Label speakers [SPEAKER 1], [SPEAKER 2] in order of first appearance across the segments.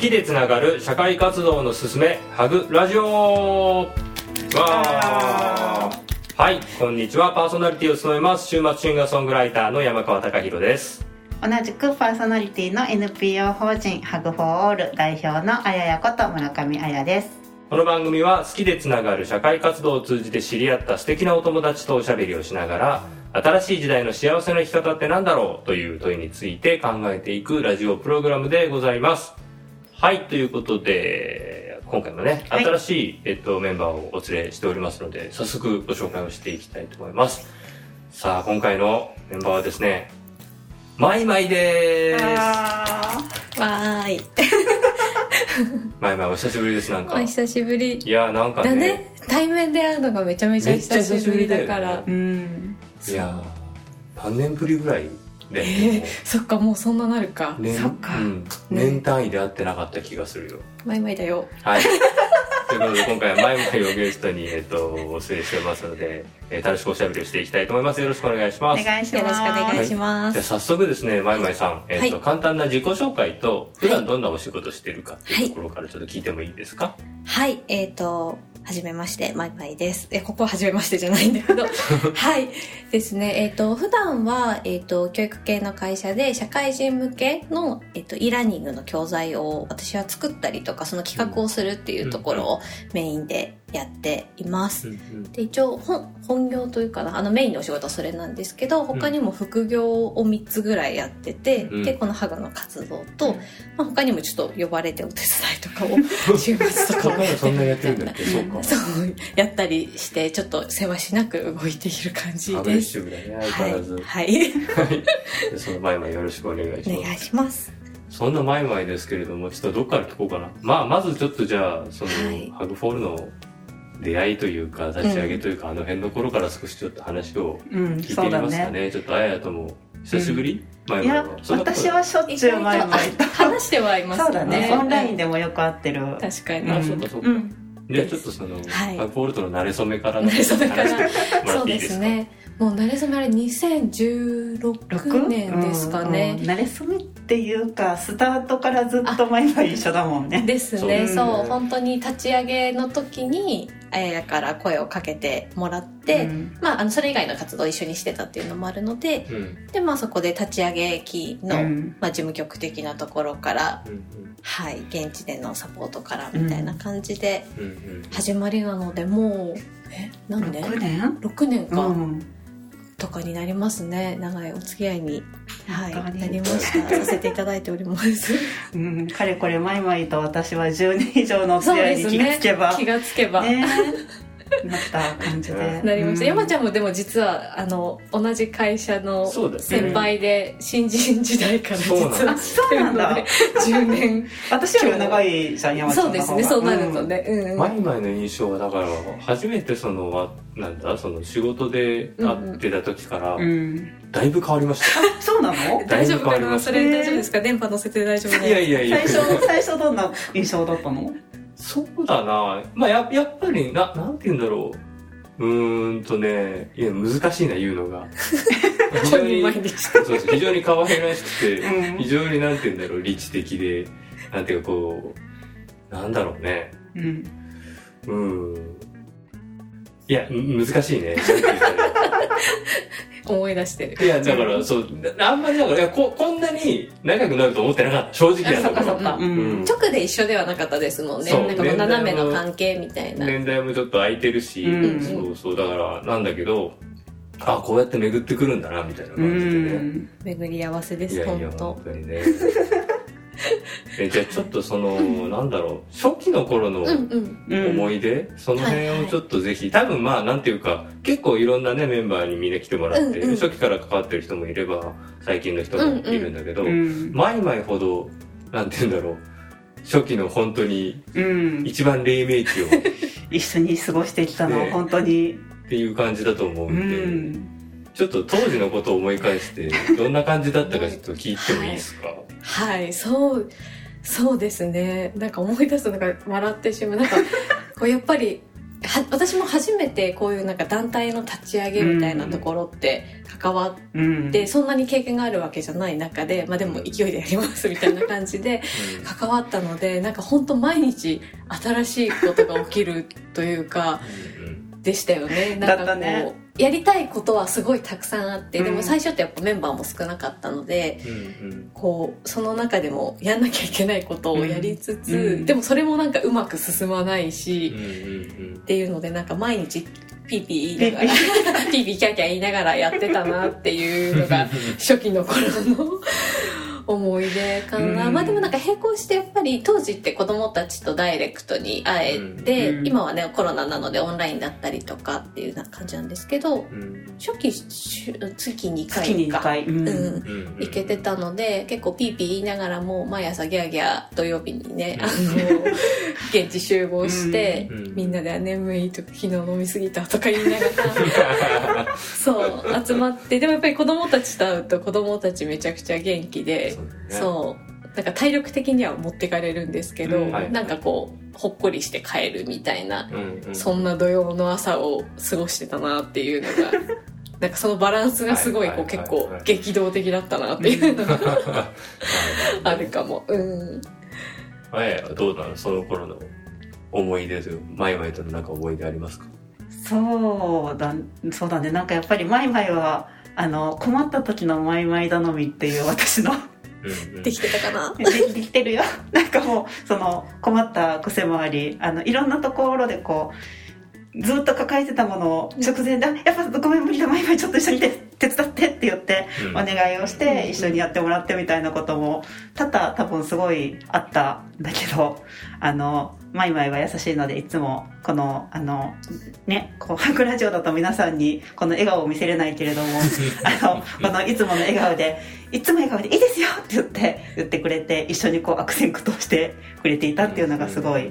[SPEAKER 1] きでつながる社会活動のすすめハグラジオ。はいこんにちは。パーソナリティを務めます。週末シンガーソングライターの山川貴博です。
[SPEAKER 2] 同じくパーソナリティの NPO 法人ハグフォーオール代表のあややこと村上あやです。
[SPEAKER 1] この番組は好きでつながる社会活動を通じて知り合った素敵なお友達とおしゃべりをしながら新しい時代の幸せな生き方って何だろうという問いについて考えていくラジオプログラムでございますはいということで今回もね
[SPEAKER 2] はい
[SPEAKER 1] 新しい、えっと、メンバーをお連れしておりますので早速ご紹介をしていきたいと思いますさあ今回のメンバーはですねマイマイです
[SPEAKER 2] あ
[SPEAKER 3] わーい。
[SPEAKER 1] マイマイお久しぶりですなんか
[SPEAKER 3] お久しぶり。
[SPEAKER 1] いやなんか
[SPEAKER 3] だね。対面で会うのがめちゃめちゃ久しぶりだから。
[SPEAKER 2] ーうん
[SPEAKER 1] いやー何年ぶりぐらいで、
[SPEAKER 3] えー、そっか、もうそんななるか。
[SPEAKER 1] 年
[SPEAKER 2] そっか。
[SPEAKER 1] うん、年単位で会ってなかった気がするよ。
[SPEAKER 3] マイマイだよ。
[SPEAKER 1] はい。ということで今回はマイマイをゲストに、えっと、お連れしてますので、えー楽しくおしゃべりをしていきたいと思います。よろしくお願いし
[SPEAKER 2] お
[SPEAKER 1] ます。
[SPEAKER 2] 願いします。
[SPEAKER 3] よろしくお願いします。
[SPEAKER 1] じゃあ早速ですねマイマイさん、えっと
[SPEAKER 3] はい。
[SPEAKER 1] 簡単な自己紹介と普段どんなお仕事してるかっていうところからちょっと聞いてもいいですか、
[SPEAKER 3] はい、えっ、と、はじめまして、マイマイです。え、ここははじめましてじゃないんだけど。はい。ですね。えっ、と、普段は、えっ、と、教育系の会社で、社会人向けの、えっ、と、e ラーニングの教材を私は作ったりとか、その企画をするっていうところをメインでやっています。
[SPEAKER 1] うんうん。
[SPEAKER 3] で一応本本業というかなあのメインのお仕事はそれなんですけど他にも副業を3つぐらいやってて、
[SPEAKER 1] うん。
[SPEAKER 3] でこのハグの活動と、まあ、他にもちょっと呼ばれてお手伝いとかを 週末とか。もやって
[SPEAKER 1] そんなやってるんだっけそうか。
[SPEAKER 3] そうやったりしてちょっとせわしなく動いている感じです。
[SPEAKER 1] シブだね相変わらず、
[SPEAKER 3] はい、はい、
[SPEAKER 1] そのマイマイよろしくお願いします。
[SPEAKER 3] お願いします。
[SPEAKER 1] そんなマイマイですけれども、ちょっとどっから聞こうかな。まあ、まずちょっとじゃあ、その、
[SPEAKER 3] はい。
[SPEAKER 1] ハグフォールの出会いというか、立ち上げというか、あの辺の頃から少しちょっと話を
[SPEAKER 2] うん
[SPEAKER 1] 聞いてみ
[SPEAKER 2] そうだね。
[SPEAKER 1] ますかね。ちょっとあややとも、久しぶり、マイ
[SPEAKER 2] いや私はしょっちゅうマイマイと
[SPEAKER 3] 話してはいます
[SPEAKER 2] そうだね。オンライン
[SPEAKER 3] で
[SPEAKER 2] でもよく会ってる。
[SPEAKER 3] 確かに、
[SPEAKER 1] あ、そうかそうか。
[SPEAKER 2] うん
[SPEAKER 1] じゃあちょっとその、
[SPEAKER 3] はい。
[SPEAKER 1] ハグフォールとの馴れ初めから
[SPEAKER 3] 慣れ初めから。
[SPEAKER 1] 話してもら
[SPEAKER 3] そうで
[SPEAKER 1] っていいですか？
[SPEAKER 3] すね。もう慣れ初めあれ2016年ですかね、
[SPEAKER 2] うんうん。慣れ初めっていうかスタートからずっとマイマイ一緒だもんね。
[SPEAKER 3] ですね。
[SPEAKER 1] そ
[SPEAKER 3] そう。う,、
[SPEAKER 1] うん。
[SPEAKER 3] 本当に立ち上げの時にあややから声をかけてもらって、
[SPEAKER 2] うん。
[SPEAKER 3] まあ、あのそれ以外の活動を一緒にしてたっていうのもあるので
[SPEAKER 1] うん。
[SPEAKER 3] で、まあ、そこで立ち上げ期の、
[SPEAKER 2] うん。
[SPEAKER 3] まあ、事務局的なところから、
[SPEAKER 1] うん
[SPEAKER 3] はい、現地でのサポートからみたいな感じで始まりなのでもうえ何年
[SPEAKER 2] 6年
[SPEAKER 3] ?6 年か、
[SPEAKER 2] うん。
[SPEAKER 3] とかになりますね。長いお付き合いに、はい、なりました。させていただいております。
[SPEAKER 2] うん、かれこれマイマイと私は10年以上のお付き合いに気がつけば。
[SPEAKER 3] 気がつけば、
[SPEAKER 2] ねなった感じで。
[SPEAKER 3] なりました、
[SPEAKER 2] うん。
[SPEAKER 3] 山ちゃんもでも実はあの同じ会社の先輩で新人時代から実
[SPEAKER 1] そうなん
[SPEAKER 3] は
[SPEAKER 2] あそうなんだ。
[SPEAKER 3] 10年。
[SPEAKER 2] 私より長いじゃん山ちゃん
[SPEAKER 3] そうですねそうなるとね、うん。うん
[SPEAKER 1] マイマイの印象はだから初めてそのわなんだその仕事で会ってた時から
[SPEAKER 2] うん、うん
[SPEAKER 1] だいぶ変わりました、
[SPEAKER 2] あそうなの？
[SPEAKER 3] 大丈夫かな？それ大丈夫ですか？電波乗せて大丈夫
[SPEAKER 1] いやいやいや。
[SPEAKER 2] 最初最初どんな印象だったの？
[SPEAKER 1] そうだな。まあややっぱりななんて言うんだろう。うーんとねいや難しいな言うのが。非常にそうです。非常に可愛らしくて、
[SPEAKER 2] うん。
[SPEAKER 1] 非常になんて言うんだろう理知的でなんていうかこうなんだろうね。
[SPEAKER 2] うん。
[SPEAKER 1] うん。いやむ難しいね
[SPEAKER 3] 思い出してる。
[SPEAKER 1] いや、だから、そう、なあんまりだから、いやここんなに長くなると思ってなかった。正直なところ。
[SPEAKER 2] そっかそっか、
[SPEAKER 3] う
[SPEAKER 2] うん。
[SPEAKER 3] 直で一緒ではなかったですもんね。
[SPEAKER 1] そう。
[SPEAKER 3] なんかもう斜めの
[SPEAKER 1] 年代も
[SPEAKER 3] 関係みたいな、
[SPEAKER 1] 年代もちょっと空いてるし、
[SPEAKER 2] うん。
[SPEAKER 1] そうそう、だから、なんだけど、あ、こうやって巡ってくるんだな、みたいな
[SPEAKER 2] う
[SPEAKER 1] 感じでね。
[SPEAKER 2] ん。
[SPEAKER 3] 巡り合わせです
[SPEAKER 1] いや
[SPEAKER 3] 本当
[SPEAKER 1] にね。えじゃあちょっとその、なんだろう、初期の頃の
[SPEAKER 3] うんうん。
[SPEAKER 2] うん
[SPEAKER 1] 思い出、その辺
[SPEAKER 3] はいはい
[SPEAKER 1] をちょっとぜひ、多分まあ、なんていうか、結構いろんなね、メンバーにみんな来てもらって、
[SPEAKER 3] うんうん。
[SPEAKER 1] 初期から関わってる人もいれば、最近の人もいるんだけど、
[SPEAKER 2] うん。
[SPEAKER 1] マイマイほど、なんて言うんだろう、初期の本当に
[SPEAKER 2] うん。
[SPEAKER 1] 一番黎明期をっ
[SPEAKER 2] 一緒に過ごしてきたの、
[SPEAKER 1] ね。
[SPEAKER 2] 本当に。
[SPEAKER 1] ていう感じだと思う
[SPEAKER 2] うん
[SPEAKER 1] で、
[SPEAKER 2] ん。
[SPEAKER 1] ちょっと当時のことを思い返して、どんな感じだったかちょっと聞いてもいいですか、
[SPEAKER 3] はいそうそうですね。なんか思い出すとなんか笑ってしまう。なんか こうやっぱりは私も初めてこういうなんか団体の立ち上げみたいなところって関わ
[SPEAKER 2] うん。
[SPEAKER 3] ってそんなに経験があるわけじゃない中で、まあ、でも勢いでやりますみたいな感じで関わったのでなんか本当毎日新しいことが起きるというかでしたよね。なんかこう
[SPEAKER 2] ね
[SPEAKER 3] やりたいことはすごいたくさんあって、
[SPEAKER 2] うん。
[SPEAKER 3] でも最初ってやっぱメンバーも少なかったので
[SPEAKER 1] うんうん。
[SPEAKER 3] こうその中でもやんなきゃいけないことをやりつつ、
[SPEAKER 2] うん。
[SPEAKER 3] でもそれもなんかうまく進まないし、
[SPEAKER 1] うんうん
[SPEAKER 3] っていうのでなんか毎日ピーピー言いながら ピーピーキャーキャー言いながらやってたなっていうのが 初期の頃の思い出かな、
[SPEAKER 2] うん。
[SPEAKER 3] まあでもなんか並行してやっぱり当時って子供たちとダイレクトに会えて、
[SPEAKER 2] うん。
[SPEAKER 3] 今はねコロナなのでオンラインだったりとかっていうな感じなんですけど
[SPEAKER 1] うん。
[SPEAKER 3] 初期週月2回か。
[SPEAKER 2] 月に2回、うん。
[SPEAKER 3] 行けてたので結構ピーピー言いながらも毎朝ギャーギャー土曜日にね
[SPEAKER 1] うん。
[SPEAKER 3] あの現地集合して、
[SPEAKER 1] うん。
[SPEAKER 3] みんなで「眠い」とか「昨日飲みすぎた」とか言いながら そう集まってでもやっぱり子供たちと会うと子供たちめちゃくちゃ元気で
[SPEAKER 1] そうだね。
[SPEAKER 3] そう。なんか体力的には持ってかれるんですけど、
[SPEAKER 2] うん。
[SPEAKER 1] はい。
[SPEAKER 3] なんかこうほっこりして帰るみたいな、
[SPEAKER 1] うんうん。
[SPEAKER 3] そんな土曜の朝を過ごしてたなっていうのが なんかそのバランスがすごいこう結構激動的だったなっていうのが あるかも。うん。
[SPEAKER 1] 前はどうなのその頃の思い出というマイマイとのなんか思い出ありますか？
[SPEAKER 2] そうだそうだね。なんかやっぱりマイマイはあの困った時のマイマイ頼みっていう私の
[SPEAKER 3] できてたかな？
[SPEAKER 2] で できてるよ。なんかもうその困った癖もありあのいろんなところでこうずっと抱えてたものを直前で「あやっぱごめん無理だマイマイちょっと一緒に手手伝って」って言って
[SPEAKER 1] うん。
[SPEAKER 2] お願いをして一緒にやってもらってみたいなことも多々多分すごいあったんだけどあのマイマイは優しいのでいつもこのあのねこうハグラジオだと皆さんにこの笑顔を見せれないけれども あのこのいつもの笑顔でいつも笑顔で「いいですよ」って言って言ってくれて一緒にこう悪戦苦闘してくれていたっていうのがすごい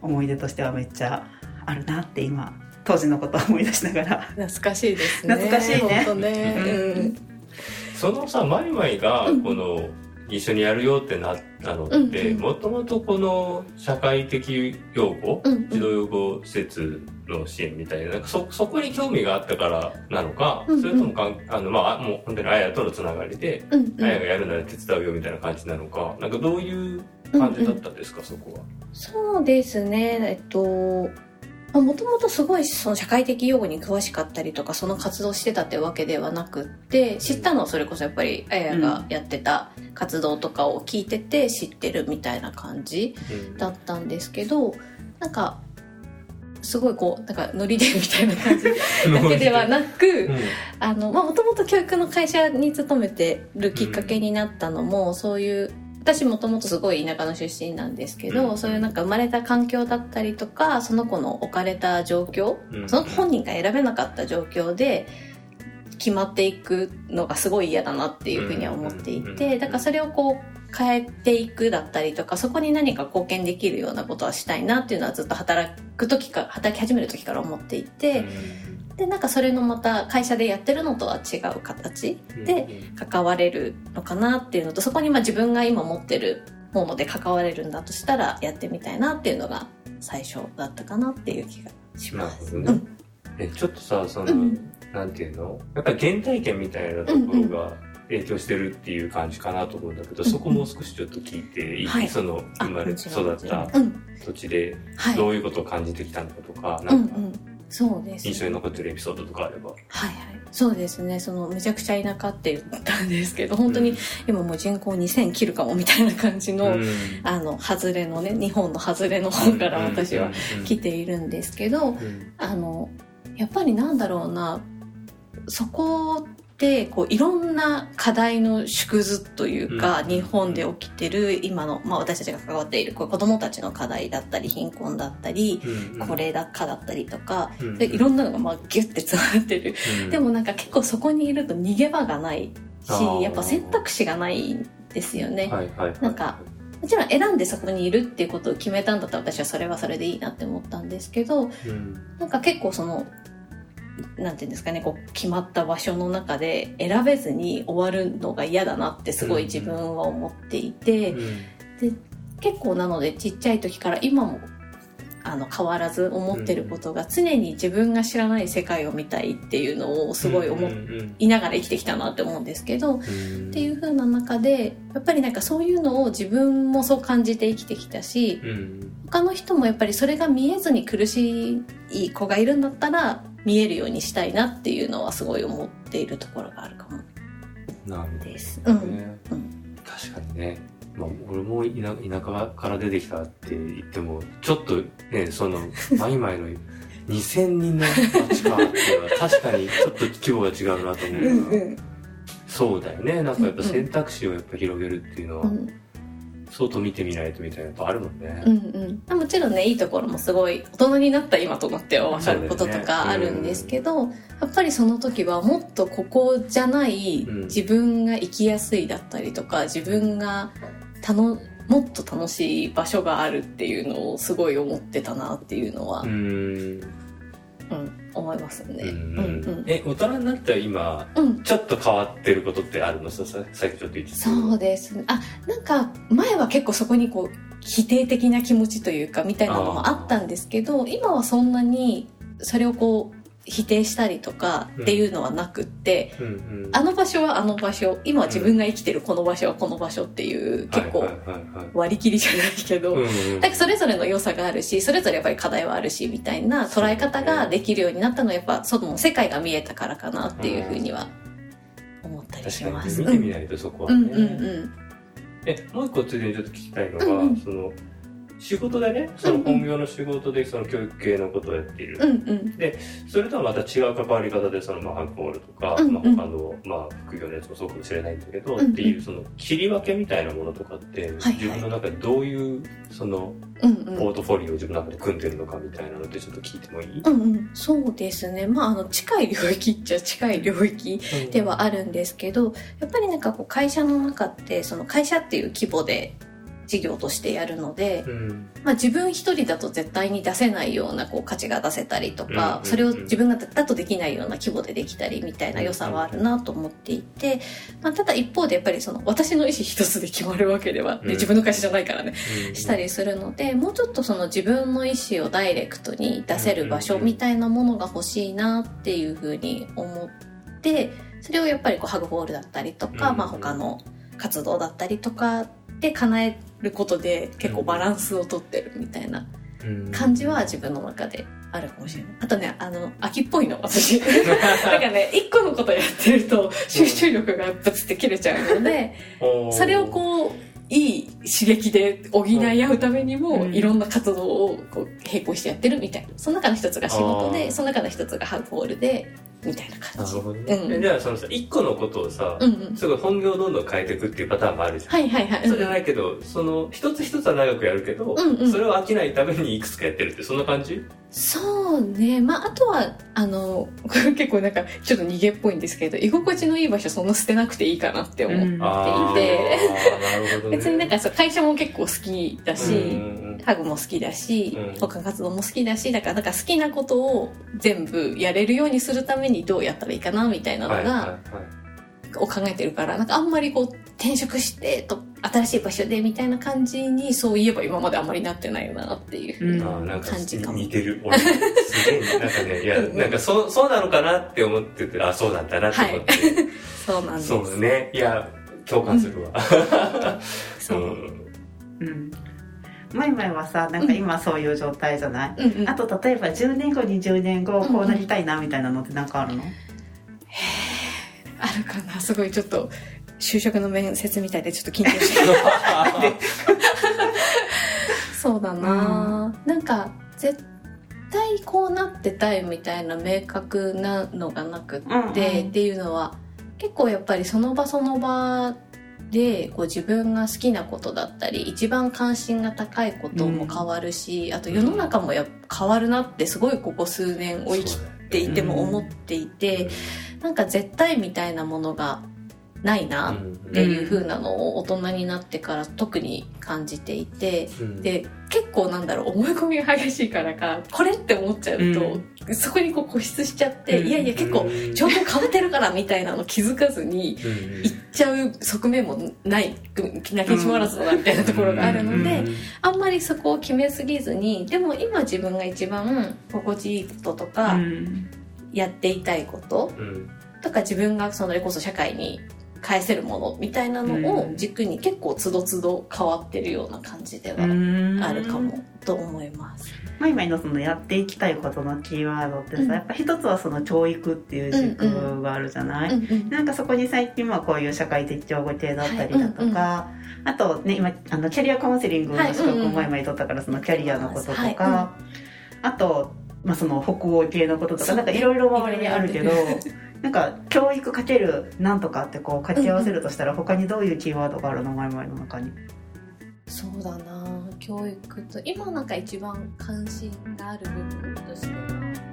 [SPEAKER 2] 思い出としてはめっちゃあるなって今当時のことを思い出しながら。
[SPEAKER 3] 懐かしいですね。
[SPEAKER 2] 懐かしいね。
[SPEAKER 3] ね。うん。
[SPEAKER 1] そのさマイマイがこの一緒にやるよってなったのってもともとこの社会的養護
[SPEAKER 3] うん
[SPEAKER 1] 児童養護施設の支援みたいななんかそそこに興味があったからなのか
[SPEAKER 3] うんうん。
[SPEAKER 1] それともかんあの、まあ、もう本当にあやとのつながりで
[SPEAKER 3] うんうん。
[SPEAKER 1] あやがやるなら手伝うよみたいな感じなのかなんかどういう感じだったんですかそこは？
[SPEAKER 3] そうですねえっともともとすごいその社会的用語に詳しかったりとかその活動してたってわけではなくって知ったのはそれこそやっぱりあやがやってた活動とかを聞いてて知ってるみたいな感じ
[SPEAKER 1] うん。
[SPEAKER 3] だったんですけどなんかすごいこうなんかノリでみたいな感じ だけではなく
[SPEAKER 1] うん。
[SPEAKER 3] あの、まあ、もともと教育の会社に勤めてるきっかけになったのも、そういう、私もともとすごい田舎の出身なんですけど、
[SPEAKER 1] うん
[SPEAKER 3] そういうなんか生まれた環境だったりとか、その子の置かれた状況、
[SPEAKER 1] うん
[SPEAKER 3] その本人が選べなかった状況で、決まっていくのがすごい嫌だなっていうふうには思ってい
[SPEAKER 1] うん
[SPEAKER 3] て、だからそれをこう変えていくだったりとか、そこに何か貢献できるようなことはしたいなっていうのはずっと働く時から、働き始める時から思っていて、でなんかそれのまた会社でやってるのとは違う形で関われるのかなっていうのとそこにまあ自分が今持ってるもので関われるんだとしたらやってみたいなっていうのが最初だったかなっていう気がし
[SPEAKER 1] な
[SPEAKER 3] ます。
[SPEAKER 1] ね。えちょっとさその、
[SPEAKER 3] うん。
[SPEAKER 1] なんていうの？やっぱり原体験みたいなところが影響してるっていう感じかなと思うんだけど、そこもう少しちょっと聞いていい、
[SPEAKER 3] はい。
[SPEAKER 1] その
[SPEAKER 3] あ
[SPEAKER 1] 生まれ育った
[SPEAKER 3] うん。
[SPEAKER 1] 土地で
[SPEAKER 3] はい。
[SPEAKER 1] どういうことを感じてきたのかとか、
[SPEAKER 3] う
[SPEAKER 1] なんんか
[SPEAKER 3] うんそうです。
[SPEAKER 1] 印象に残ってるエピソードとかあれば。
[SPEAKER 3] はいはい。そうですね。そのめちゃくちゃ田舎って言ったんですけど本当に今もう人口2000切るかもみたいな感じの、
[SPEAKER 1] うん。
[SPEAKER 3] あの外れのね日本の外れの方から私は来ているんですけど、
[SPEAKER 1] うん。
[SPEAKER 3] あのやっぱりなんだろうなそこでこういろんな課題の縮図というか、
[SPEAKER 1] うん。
[SPEAKER 3] 日本で起きてる今の、まあ、私たちが関わっているこう子どもたちの課題だったり貧困だったり
[SPEAKER 1] うん
[SPEAKER 3] 高齢化だったりとか、
[SPEAKER 1] うん
[SPEAKER 3] でいろんなのがまあギュッて詰まってる、
[SPEAKER 1] うん。
[SPEAKER 3] でもなんか結構そこにいると逃げ場がないしやっぱ選択肢がないんですよね。
[SPEAKER 1] はいはいはい。
[SPEAKER 3] なんかもちろん選んでそこにいるっていうことを決めたんだったら私はそれはそれでいいなって思ったんですけど
[SPEAKER 1] うん。
[SPEAKER 3] なんか結構そのなんていうんですかねこう決まった場所の中で選べずに終わるのが嫌だなってすごい自分は思っていて、
[SPEAKER 1] うん。
[SPEAKER 3] 結構なのでちっちゃい時から今もあの変わらず思ってることが常に自分が知らない世界を見たいっていうのをすごい思いながら生きてきたなって思うんですけど、っていう風な中でやっぱりなんかそういうのを自分もそう感じて生きてきたし、他の人もやっぱりそれが見えずに苦しい子がいるんだったら見えるようにしたいなっていうのはすごい思っているところがあるかも。です。うん、
[SPEAKER 1] 確かにね。まあ、俺も田田舎から出てきたって言っても、ちょっとね、その、マイマイの2000人の街かっていうのは確かにちょっと規模が違うなと思ううん、そうだよね。なんかやっぱ選択肢をやっぱ広げるっていうのは、うん外見てみないとみたいなやっぱあるもんね。
[SPEAKER 3] うんうん。もちろんね、いいところもすごい、大人になった今となっては分かることとかあるんですけど、ねうん、やっぱりその時はもっとここじゃない自分が生きやすいだったりとか、自分がたのもっと楽しい場所があるっていうのをすごい思ってたなっていうのは、うん、思いますね。
[SPEAKER 1] え、大人になったら今、うん、ちょっと変わってることってあるの？ささっきちょっと言ってた。
[SPEAKER 3] そうですね。あ、なんか前は結構そこにこう、否定的な気持ちというかみたいなのもあったんですけど、今はそんなにそれをこう、否定したりとかっていうのはなくって、うんうん。うん、あの場所はあの場所今自分が生きてるこの場所はこの場所っていう結構割り切りじゃないけど、だからそれぞれの良さがあるしそれぞれやっぱり課題はあるしみたいな捉え方ができるようになったのはやっぱその世界が見えたからかなっていうふうには思ったりします。
[SPEAKER 1] 見てみないとそこはね、うんうんうん、えもう一個ついでにちょっと聞きたいのが、うんうん、その仕事でねその本業の仕事でその教育系のことをやっている、うんうん、でそれとはまた違う関わり方でそのまあハンコールとか、うんうん、まあ、他のまあ副業のやつもそうかもしれないんだけど、うんうん、っていうその切り分けみたいなものとかって、自分の中でどういうそのポートフォリオを自分の中で組んでるのかみたいなのってちょっと聞いてもいい、
[SPEAKER 3] うんうん、そうですね。まああの近い領域っちゃ近い領域ではあるんですけど、やっぱりなんかこう会社の中ってその会社っていう規模で事業としてやるので、うん、まあ、自分一人だと絶対に出せないようなこう価値が出せたりとか、それを自分がだとできないような規模でできたりみたいな良さはあるなと思っていて、まあ、ただ一方でやっぱりその私の意思一つで決まるわけでは、ね、自分の会社じゃないからね、したりするのでもうちょっとその自分の意思をダイレクトに出せる場所みたいなものが欲しいなっていうふうに思ってそれをやっぱりこうハグホールだったりとか、まあ、他の活動だったりとかで叶えることで結構バランスをとってるみたいな感じは自分の中であるかもしれない。あとね、あの、秋っぽいの、私。なんかね、一個のことやってると集中力がぶつって切れちゃうので、それをこう、いい刺激で補い合うためにも、いろんな活動をこう並行してやってるみたいな。その中の一つが仕事で、その中の一つがハーフホールで、みたいな感じ。なるほどね。
[SPEAKER 1] うん、じゃあそのさ、一個のことをさ、うんうん、すごい本業をどんどん変えていくっていうパターンもあるじゃん。
[SPEAKER 3] はいはいはい。
[SPEAKER 1] そうじゃないけど、その、一つ一つは長くやるけど、うんうん、それを飽きないためにいくつかやってるって、そんな感じ？
[SPEAKER 3] そうね。まあ、あとは、あの、こ れ結構なんか、ちょっと逃げっぽいんですけど、居心地のいい場所そんな捨てなくていいかなって思っていて、うん、ね、別になんかそう、会社も結構好きだし、ハグも好きだし、うん、他活動も好きだし、だからなんか好きなことを全部やれるようにするためにどうやったらいいかな、みたいなのが、はいはいはいを考えてるから、なんかあんまりこう転職してと、新しい場所でみたいな感じにそういえば今まであんまりなってないよなっていう感じかも。
[SPEAKER 1] 似てる。俺、すげえ、なんかね、いや、なんかそう、そうなのかなって思ってて、あ、そうなんだなって思って。はい、
[SPEAKER 3] そうなんです。
[SPEAKER 1] そうね。いや、共感するわ。
[SPEAKER 2] そう。うん。マイマイはさなんか今そういう状態じゃない、うんうん、あと例えば10年後20年後こうなりたいなみたいなのって何かあるの、うんうん、へ
[SPEAKER 3] えあるかな。すごいちょっと就職の面接みたいでちょっと緊張して。そうだな、うん、なんか絶対こうなってたいみたいな明確なのがなくって、うんうん、っていうのは結構やっぱりその場その場でこう自分が好きなことだったり一番関心が高いことも変わるし、うん、あと世の中もや変わるなってすごいここ数年を生きていても思っていて、なんか絶対みたいなものがないなっていう風なのを大人になってから特に感じていて、うん、で結構なんだろう思い込みが激しいからかこれって思っちゃうとそこにこう固執しちゃって、
[SPEAKER 2] うん。
[SPEAKER 3] いやいや結構
[SPEAKER 1] うん。
[SPEAKER 3] 情報変わってるからみたいなの気づかずに
[SPEAKER 1] うん。
[SPEAKER 3] 行っちゃう側面もないなきにしもあらずだなみたいなところがあるので、あんまりそこを決めすぎずにでも今自分が一番心地いいこととか、
[SPEAKER 2] うん。
[SPEAKER 3] やっていたいこと
[SPEAKER 1] うん
[SPEAKER 3] とか自分がそれこそ社会に返せるものみたいなのを軸に結構つどつど変わってるような感じでは
[SPEAKER 2] うん。
[SPEAKER 3] あるかもと思います。
[SPEAKER 2] マイマイのそのやっていきたいことのキーワードってさ、
[SPEAKER 3] うん。
[SPEAKER 2] やっぱ一つはその教育っていう軸があるじゃない、
[SPEAKER 3] うんうん
[SPEAKER 2] なんかそこに最近はこういう社会的情報系だったりだとか、
[SPEAKER 3] はいうんうん
[SPEAKER 2] あとね今あのキャリアカウンセリングの資格を
[SPEAKER 3] はいうんうん
[SPEAKER 2] 前々取ったからそのキャリアのこととか、
[SPEAKER 3] はいうん
[SPEAKER 2] あと、まあ、その北欧系のこととかなんかいろいろ周りにあるけど
[SPEAKER 3] い
[SPEAKER 2] なんか教育かけるなんとかってこう掛け合わせるとしたら他にどういうキーワードがあるの前々の中に？
[SPEAKER 3] そうだな教育と今なんか一番関心がある部分としては